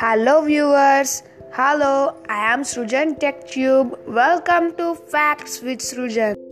Hello, viewers. Hello, I am Srujan TechTube. Welcome to Facts with Srujan.